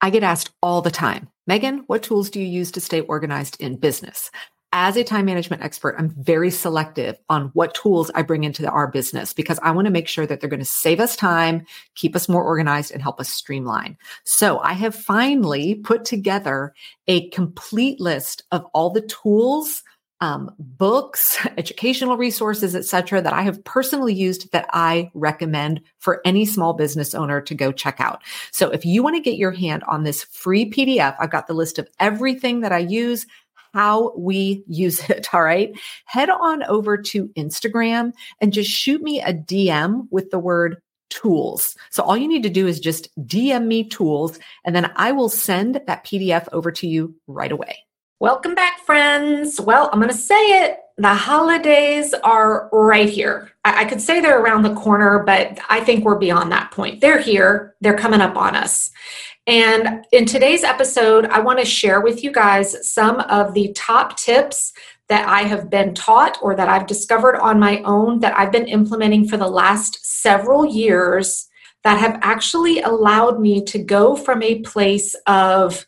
I get asked all the time, Megan, what tools do you use to stay organized in business? As a time management expert, I'm very selective on what tools I bring into our business because I want to make sure that they're going to save us time, keep us more organized, and help us streamline. So I have finally put together a complete list of all the tools um, books, educational resources, etc., that I have personally used that I recommend for any small business owner to go check out. So if you want to get your hand on this free PDF, I've got the list of everything that I use, how we use it. All right. Head on over to Instagram and just shoot me a DM with the word tools. So all you need to do is just DM me tools and then I will send that PDF over to you right away. Welcome back, friends. Well, I'm going to say it. The holidays are right here. I, I, could say they're around the corner, but I think we're beyond that point. They're here, they're coming up on us. And in today's episode, I want to share with you guys some of the top tips that I have been taught or that I've discovered on my own that I've been implementing for the last several years that have actually allowed me to go from a place of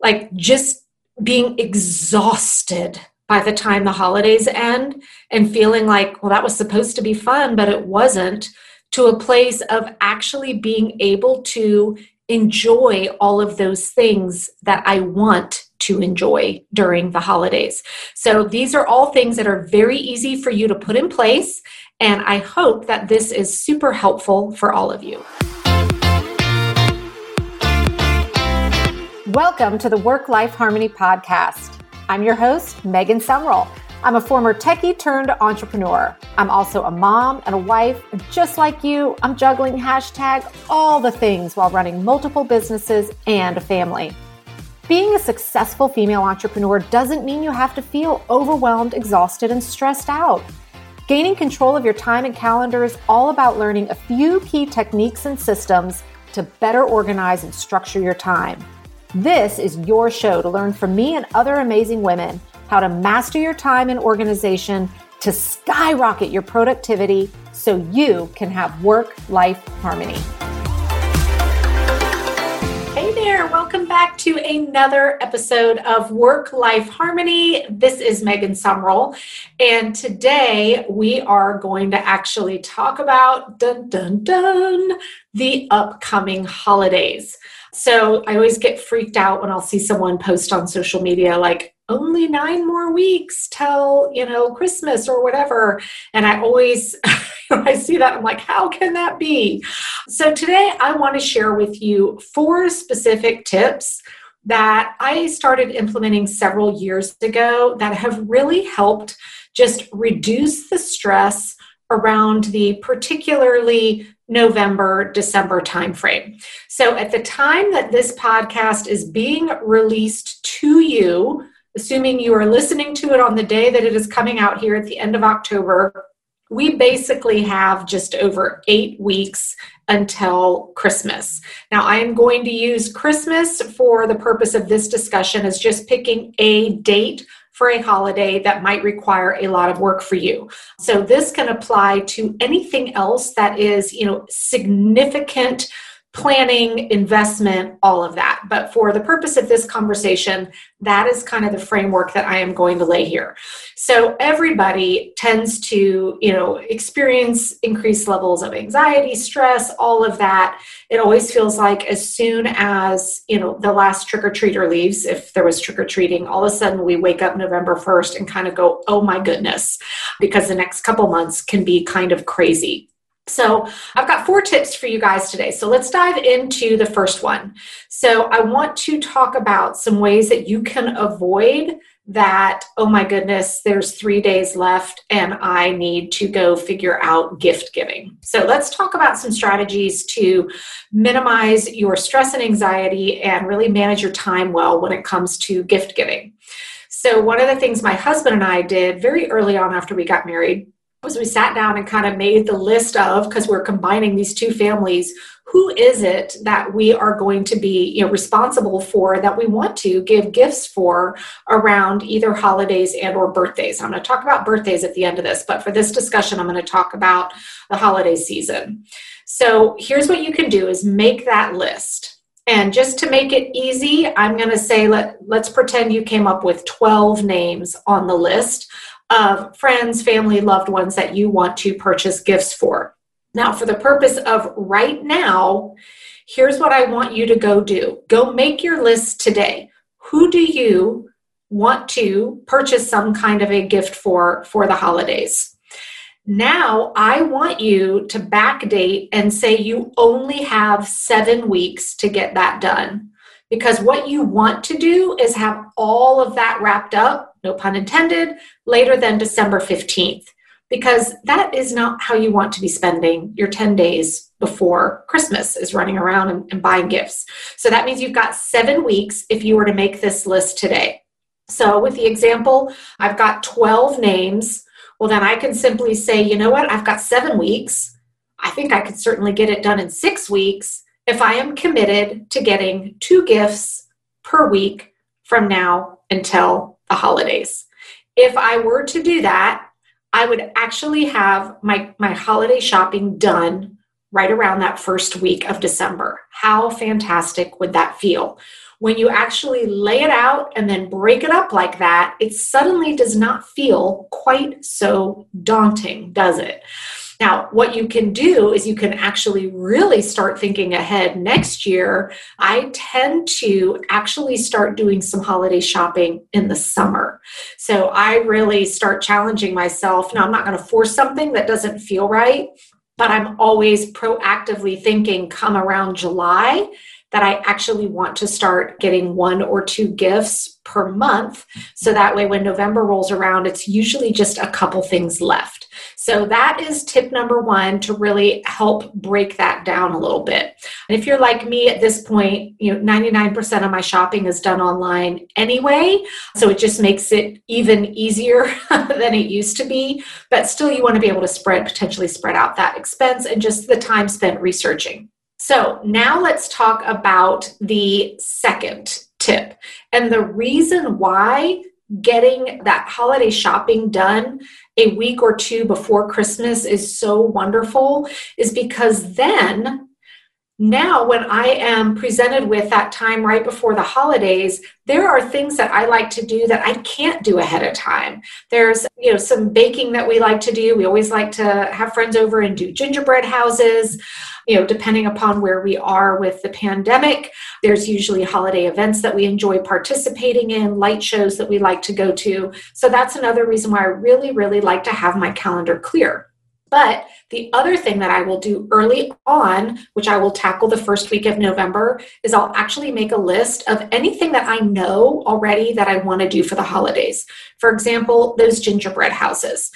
like just being exhausted by the time the holidays end and feeling like, well, that was supposed to be fun, but it wasn't, to a place of actually being able to enjoy all of those things that I want to enjoy during the holidays. So these are all things that are very easy for you to put in place. And I hope that this is super helpful for all of you. Welcome to the Work Life Harmony Podcast. I'm your host, Megan Sumrell. I'm a former techie turned entrepreneur. I'm also a mom and a wife. And just like you, I'm juggling hashtag all the things while running multiple businesses and a family. Being a successful female entrepreneur doesn't mean you have to feel overwhelmed, exhausted, and stressed out. Gaining control of your time and calendar is all about learning a few key techniques and systems to better organize and structure your time. This is your show to learn from me and other amazing women how to master your time and organization to skyrocket your productivity so you can have work life harmony. Hey there, welcome back to another episode of Work Life Harmony. This is Megan Sumrell, and today we are going to actually talk about dun dun dun the upcoming holidays. So I always get freaked out when I'll see someone post on social media like, only nine more weeks till you know christmas or whatever. And i always i see that i'm like how can that be? So today i want to share with you four specific tips that i started implementing several years ago that have really helped just reduce the stress around the particularly November, December timeframe. So at the time that this podcast is being released to you, assuming you are listening to it on the day that it is coming out here at the end of October, we basically have just over eight weeks until Christmas. Now, I am going to use Christmas for the purpose of this discussion as just picking a date for a holiday that might require a lot of work for you. So this can apply to anything else that is, you know, significant planning, investment, all of that. But for the purpose of this conversation, that is kind of the framework that I am going to lay here. So everybody tends to, you know, experience increased levels of anxiety, stress, all of that. It always feels like as soon as, you know, the last trick or treater leaves, if there was trick or treating, all of a sudden we wake up November 1st and kind of go, "Oh my goodness," because the next couple months can be kind of crazy. So, I've got four tips for you guys today. So, let's dive into the first one. So, I want to talk about some ways that you can avoid that, oh my goodness, there's three days left and I need to go figure out gift giving. So, let's talk about some strategies to minimize your stress and anxiety and really manage your time well when it comes to gift giving. So, one of the things my husband and I did very early on after we got married was we sat down and kind of made the list of because we're combining these two families who is it that we are going to be you know responsible for that we want to give gifts for around either holidays and or birthdays? I'm going to talk about birthdays at the end of this but for this discussion i'm going to talk about the holiday season. So here's what you can do is make that list. And just to make it easy, I'm going to say let, let's pretend you came up with 12 names on the list of friends, family, loved ones that you want to purchase gifts for. Now, for the purpose of right now, here's what I want you to go do go make your list today. Who do you want to purchase some kind of a gift for for the holidays? Now, I want you to backdate and say you only have seven weeks to get that done. Because what you want to do is have all of that wrapped up, no pun intended, later than December 15th. Because that is not how you want to be spending your 10 days before Christmas is running around and, and buying gifts. So that means you've got seven weeks if you were to make this list today. So, with the example, I've got 12 names well, then I can simply say, you know what, I've got seven weeks. I think I could certainly get it done in six weeks if I am committed to getting two gifts per week from now until the holidays. If I were to do that, I would actually have my, my holiday shopping done right around that first week of December. How fantastic would that feel? when you actually lay it out and then break it up like that, it suddenly does not feel quite so daunting, does it? Now, what you can do is you can actually really start thinking ahead next year. I tend to actually start doing some holiday shopping in the summer. So I really start challenging myself. Now, I'm not going to force something that doesn't feel right, but I'm always proactively thinking come around July that I actually want to start getting one or two gifts per month. So that way, when November rolls around, it's usually just a couple things left. So that is tip number one to really help break that down a little bit. And if you're like me at this point, you know, 99% of my shopping is done online anyway. So it just makes it even easier than it used to be. But still, you want to be able to spread, potentially spread out that expense and just the time spent researching. So now let's talk about the second tip. And the reason why getting that holiday shopping done a week or two before Christmas is so wonderful is because then now when i am presented with that time right before the holidays there are things that i like to do that i can't do ahead of time. There's you know some baking that we like to do. We always like to have friends over and do gingerbread houses you know depending upon where we are with the pandemic. There's usually holiday events that we enjoy participating in light shows that we like to go to. So that's another reason why i really really like to have my calendar clear but the other thing that I will do early on, which I will tackle the first week of November, is I'll actually make a list of anything that I know already that I want to do for the holidays. For example, those gingerbread houses.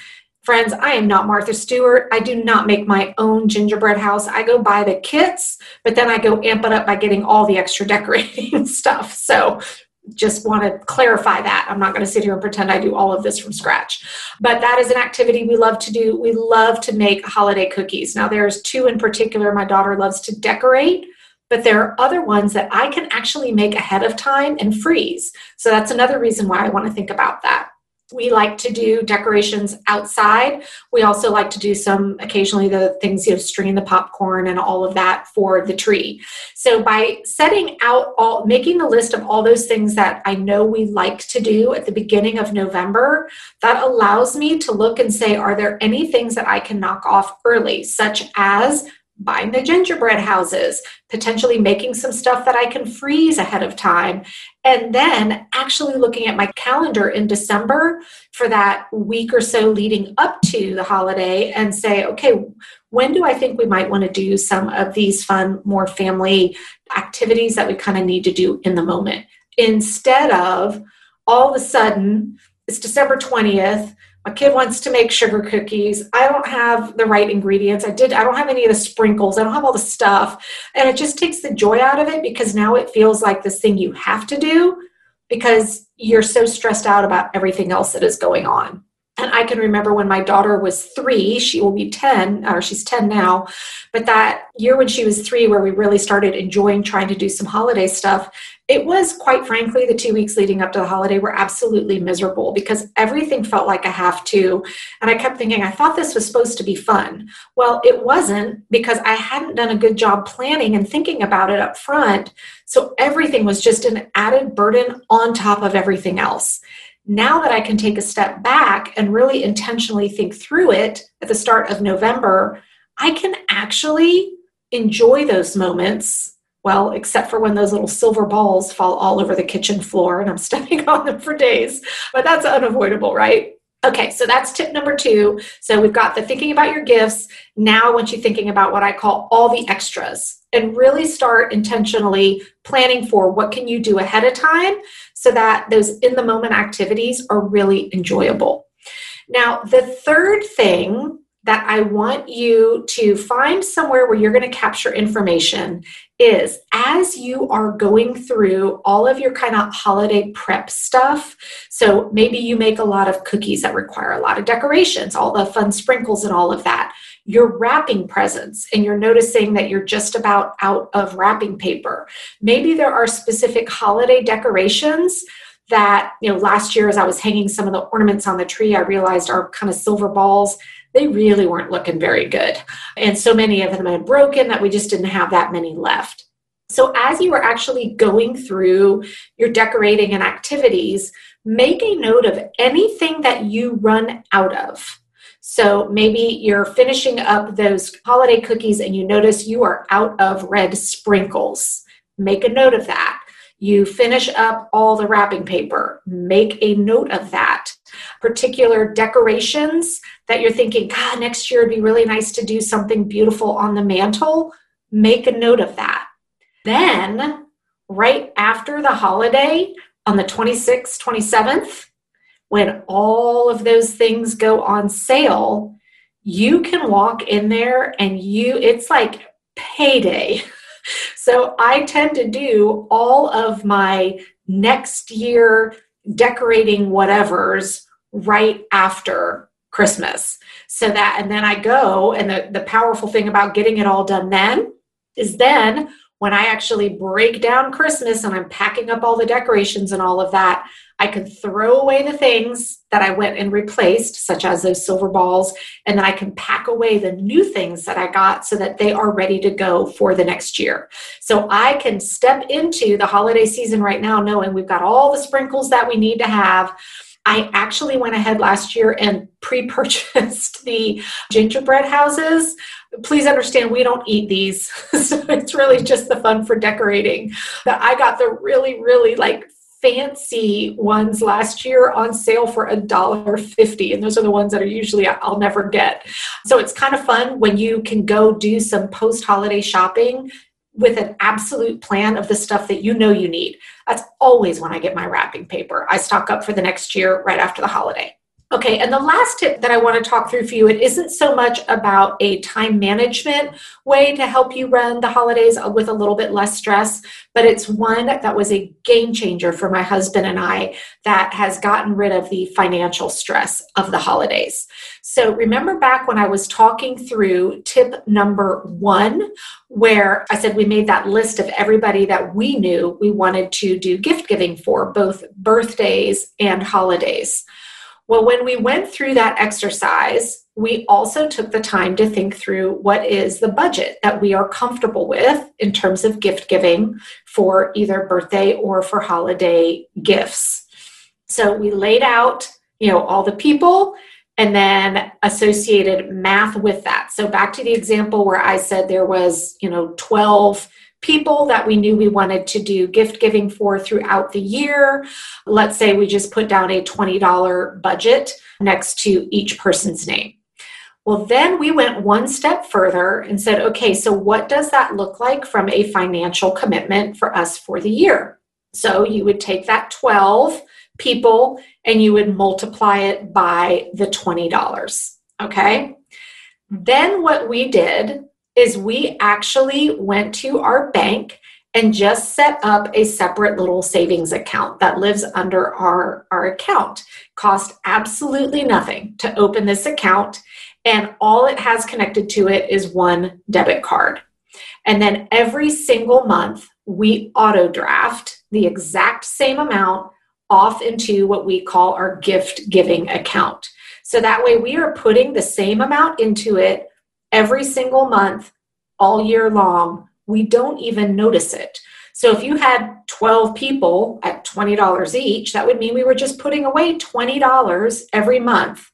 Friends, I am not Martha Stewart. I do not make my own gingerbread house. I go buy the kits, but then I go amp it up by getting all the extra decorating stuff. So just want to clarify that. I'm not going to sit here and pretend I do all of this from scratch. But that is an activity we love to do. We love to make holiday cookies. Now, there's two in particular my daughter loves to decorate, but there are other ones that I can actually make ahead of time and freeze. So that's another reason why I want to think about that. We like to do decorations outside. We also like to do some occasionally the things, you know, stringing the popcorn and all of that for the tree. So by setting out all, making the list of all those things that I know we like to do at the beginning of November, that allows me to look and say, are there any things that I can knock off early, such as buying the gingerbread houses, potentially making some stuff that I can freeze ahead of time, and then actually looking at my calendar in December for that week or so leading up to the holiday and say, okay, when do I think we might want to do some of these fun, more family activities that we kind of need to do in the moment? Instead of all of a sudden, it's December 20th my kid wants to make sugar cookies. I don't have the right ingredients. I did i don't have any of the sprinkles. I don't have all the stuff. And it just takes the joy out of it because now it feels like this thing you have to do because you're so stressed out about everything else that is going on And I can remember when my daughter was three, she will be 10, or she's 10 now. But that year when she was three, where we really started enjoying trying to do some holiday stuff, it was quite frankly, the two weeks leading up to the holiday were absolutely miserable because everything felt like a have to. And I kept thinking, I thought this was supposed to be fun. Well, it wasn't because I hadn't done a good job planning and thinking about it up front. So everything was just an added burden on top of everything else. Now that I can take a step back and really intentionally think through it at the start of November, I can actually enjoy those moments. Well, except for when those little silver balls fall all over the kitchen floor and I'm stepping on them for days. But that's unavoidable, right? Okay, so that's tip number two. So we've got the thinking about your gifts. Now, I want you thinking about what I call all the extras and really start intentionally planning for what can you do ahead of time so that those in the moment activities are really enjoyable. Now, the third thing that I want you to find somewhere where you're going to capture information is as you are going through all of your kind of holiday prep stuff. So maybe you make a lot of cookies that require a lot of decorations, all the fun sprinkles and all of that. You're wrapping presents and you're noticing that you're just about out of wrapping paper. Maybe there are specific holiday decorations that, you know, last year as I was hanging some of the ornaments on the tree, I realized are kind of silver balls they really weren't looking very good. And so many of them had broken that we just didn't have that many left. So, as you are actually going through your decorating and activities, make a note of anything that you run out of. So, maybe you're finishing up those holiday cookies and you notice you are out of red sprinkles. Make a note of that. You finish up all the wrapping paper. Make a note of that. Particular decorations that you're thinking, God, next year it'd be really nice to do something beautiful on the mantle. Make a note of that. Then, right after the holiday, on the 26th, 27th, when all of those things go on sale, you can walk in there and you, it's like payday. So I tend to do all of my next year decorating whatevers right after Christmas. So that, and then I go, and the, the powerful thing about getting it all done then is then when I actually break down Christmas and I'm packing up all the decorations and all of that, I can throw away the things that I went and replaced, such as those silver balls, and then I can pack away the new things that I got so that they are ready to go for the next year. So I can step into the holiday season right now knowing we've got all the sprinkles that we need to have. I actually went ahead last year and pre purchased the gingerbread houses. Please understand, we don't eat these. so it's really just the fun for decorating. But I got the really, really like fancy ones last year on sale for a dollar fifty and those are the ones that are usually i'll never get so it's kind of fun when you can go do some post holiday shopping with an absolute plan of the stuff that you know you need. That's always when I get my wrapping paper. I stock up for the next year right after the holiday. Okay, and the last tip that I want to talk through for you, it isn't so much about a time management way to help you run the holidays with a little bit less stress, but it's one that was a game changer for my husband and I that has gotten rid of the financial stress of the holidays. So remember back when I was talking through tip number one, where I said we made that list of everybody that we knew we wanted to do gift giving for, both birthdays and holidays. Well, when we went through that exercise, we also took the time to think through what is the budget that we are comfortable with in terms of gift giving for either birthday or for holiday gifts. So we laid out, you know, all the people and then associated math with that. So back to the example where I said there was, you know, 12 people that we knew we wanted to do gift giving for throughout the year. Let's say we just put down a $20 budget next to each person's name. Well, then we went one step further and said, okay, so what does that look like from a financial commitment for us for the year? So you would take that 12 people and you would multiply it by the $20. Okay. Then what we did is we actually went to our bank and just set up a separate little savings account that lives under our, our account. Cost absolutely nothing to open this account, and all it has connected to it is one debit card. And then every single month, we auto draft the exact same amount off into what we call our gift giving account. So that way, we are putting the same amount into it every single month, all year long. We don't even notice it. So if you had 12 people at $20 each, that would mean we were just putting away $20 every month.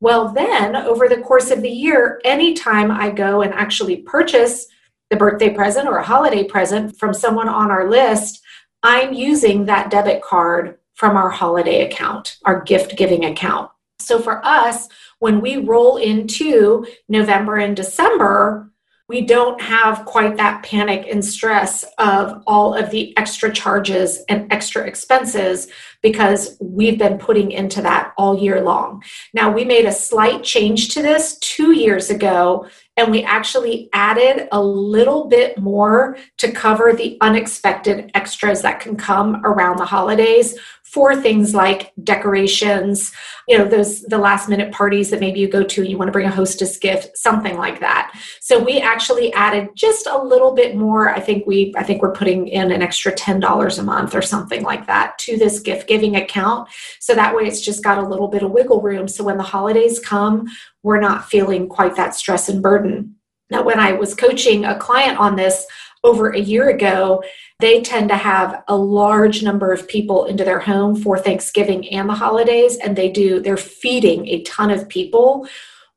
Well, then over the course of the year, anytime I go and actually purchase the birthday present or a holiday present from someone on our list, I'm using that debit card from our holiday account, our gift giving account. So for us, when we roll into November and December, we don't have quite that panic and stress of all of the extra charges and extra expenses because we've been putting into that all year long. Now, we made a slight change to this two years ago, and we actually added a little bit more to cover the unexpected extras that can come around the holidays for things like decorations, you know, those the last minute parties that maybe you go to, and you want to bring a hostess gift, something like that. So we actually added just a little bit more. I think we I think we're putting in an extra $10 a month or something like that to this gift giving account. So that way it's just got a little bit of wiggle room. So when the holidays come, we're not feeling quite that stress and burden. Now, when I was coaching a client on this, over a year ago, they tend to have a large number of people into their home for Thanksgiving and the holidays, and they do, they're feeding a ton of people.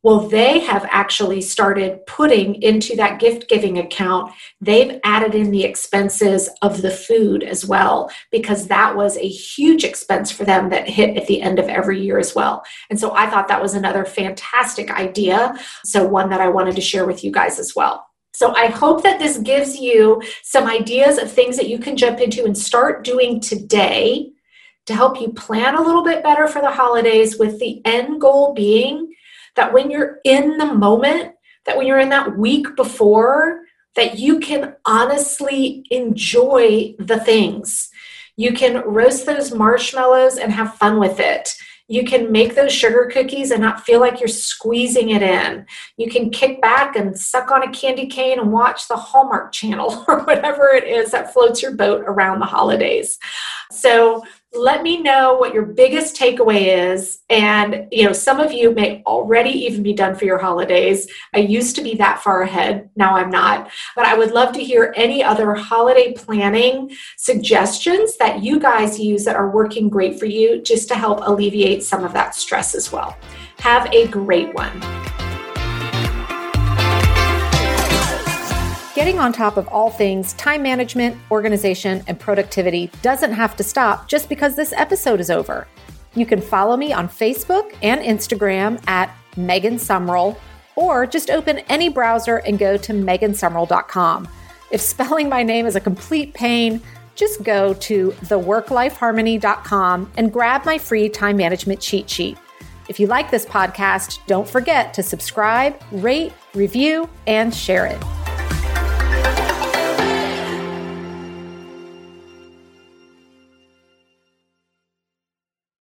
Well, they have actually started putting into that gift giving account, they've added in the expenses of the food as well, because that was a huge expense for them that hit at the end of every year as well. And so I thought that was another fantastic idea. So, one that I wanted to share with you guys as well. So I hope that this gives you some ideas of things that you can jump into and start doing today to help you plan a little bit better for the holidays with the end goal being that when you're in the moment, that when you're in that week before, that you can honestly enjoy the things. You can roast those marshmallows and have fun with it. You can make those sugar cookies and not feel like you're squeezing it in. You can kick back and suck on a candy cane and watch the Hallmark Channel or whatever it is that floats your boat around the holidays. So, let me know what your biggest takeaway is. And you know some of you may already even be done for your holidays. I used to be that far ahead. Now i'm not. But i would love to hear any other holiday planning suggestions that you guys use that are working great for you just to help alleviate some of that stress as well. Have a great one Getting on top of all things time management, organization, and productivity doesn't have to stop just because this episode is over. You can follow me on Facebook and Instagram at Megan Sumrell, or just open any browser and go to megansumrell.com. If spelling my name is a complete pain, just go to theworklifeharmony.com and grab my free time management cheat sheet. If you like this podcast, don't forget to subscribe, rate, review, and share it.